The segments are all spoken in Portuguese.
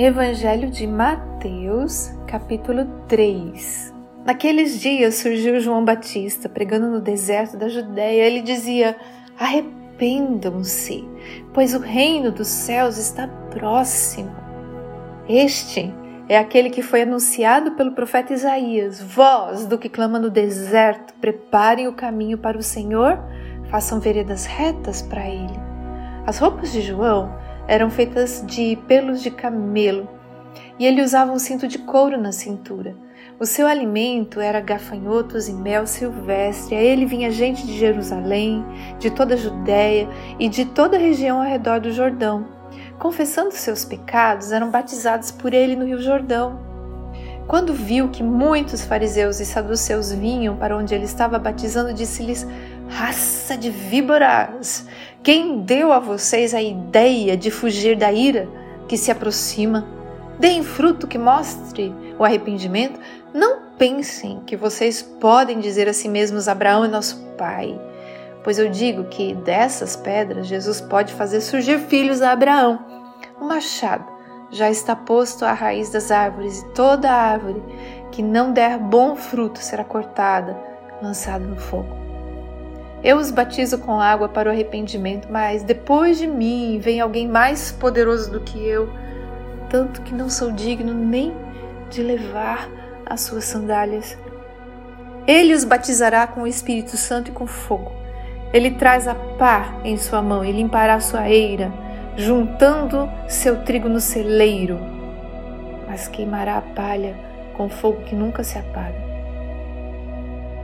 Evangelho de Mateus, capítulo 3. Naqueles dias surgiu João Batista pregando no deserto da Judéia. Ele dizia: Arrependam-se, pois o reino dos céus está próximo. Este é aquele que foi anunciado pelo profeta Isaías: Voz do que clama no deserto, preparem o caminho para o Senhor, façam veredas retas para ele. As roupas de João eram feitas de pelos de camelo e ele usava um cinto de couro na cintura. O seu alimento era gafanhotos e mel silvestre. A ele vinha gente de Jerusalém, de toda a Judéia e de toda a região ao redor do Jordão. Confessando seus pecados, eram batizados por ele no Rio Jordão. Quando viu que muitos fariseus e saduceus vinham para onde ele estava batizando, disse-lhes: Raça de víboras! Quem deu a vocês a ideia de fugir da ira que se aproxima? Deem fruto que mostre o arrependimento. Não pensem que vocês podem dizer a si mesmos: Abraão é nosso pai. Pois eu digo que dessas pedras Jesus pode fazer surgir filhos a Abraão. O machado já está posto à raiz das árvores, e toda árvore que não der bom fruto será cortada, lançada no fogo. Eu os batizo com água para o arrependimento, mas depois de mim vem alguém mais poderoso do que eu, tanto que não sou digno nem de levar as suas sandálias. Ele os batizará com o Espírito Santo e com fogo. Ele traz a pá em sua mão e limpará sua eira, juntando seu trigo no celeiro, mas queimará a palha com fogo que nunca se apaga.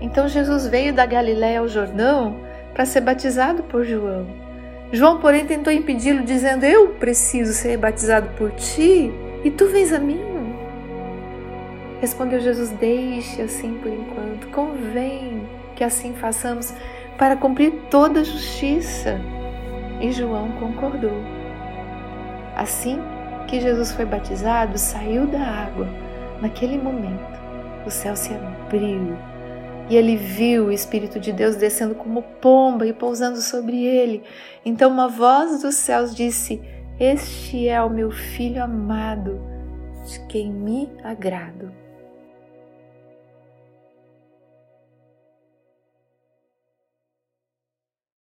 Então Jesus veio da Galiléia ao Jordão para ser batizado por João. João, porém, tentou impedi-lo, dizendo: Eu preciso ser batizado por ti e tu vens a mim. Respondeu Jesus: Deixe assim por enquanto, convém que assim façamos para cumprir toda a justiça. E João concordou. Assim que Jesus foi batizado, saiu da água. Naquele momento, o céu se abriu e ele viu o Espírito de Deus descendo como pomba e pousando sobre ele. Então uma voz dos céus disse: Este é o meu filho amado, de quem me agrado.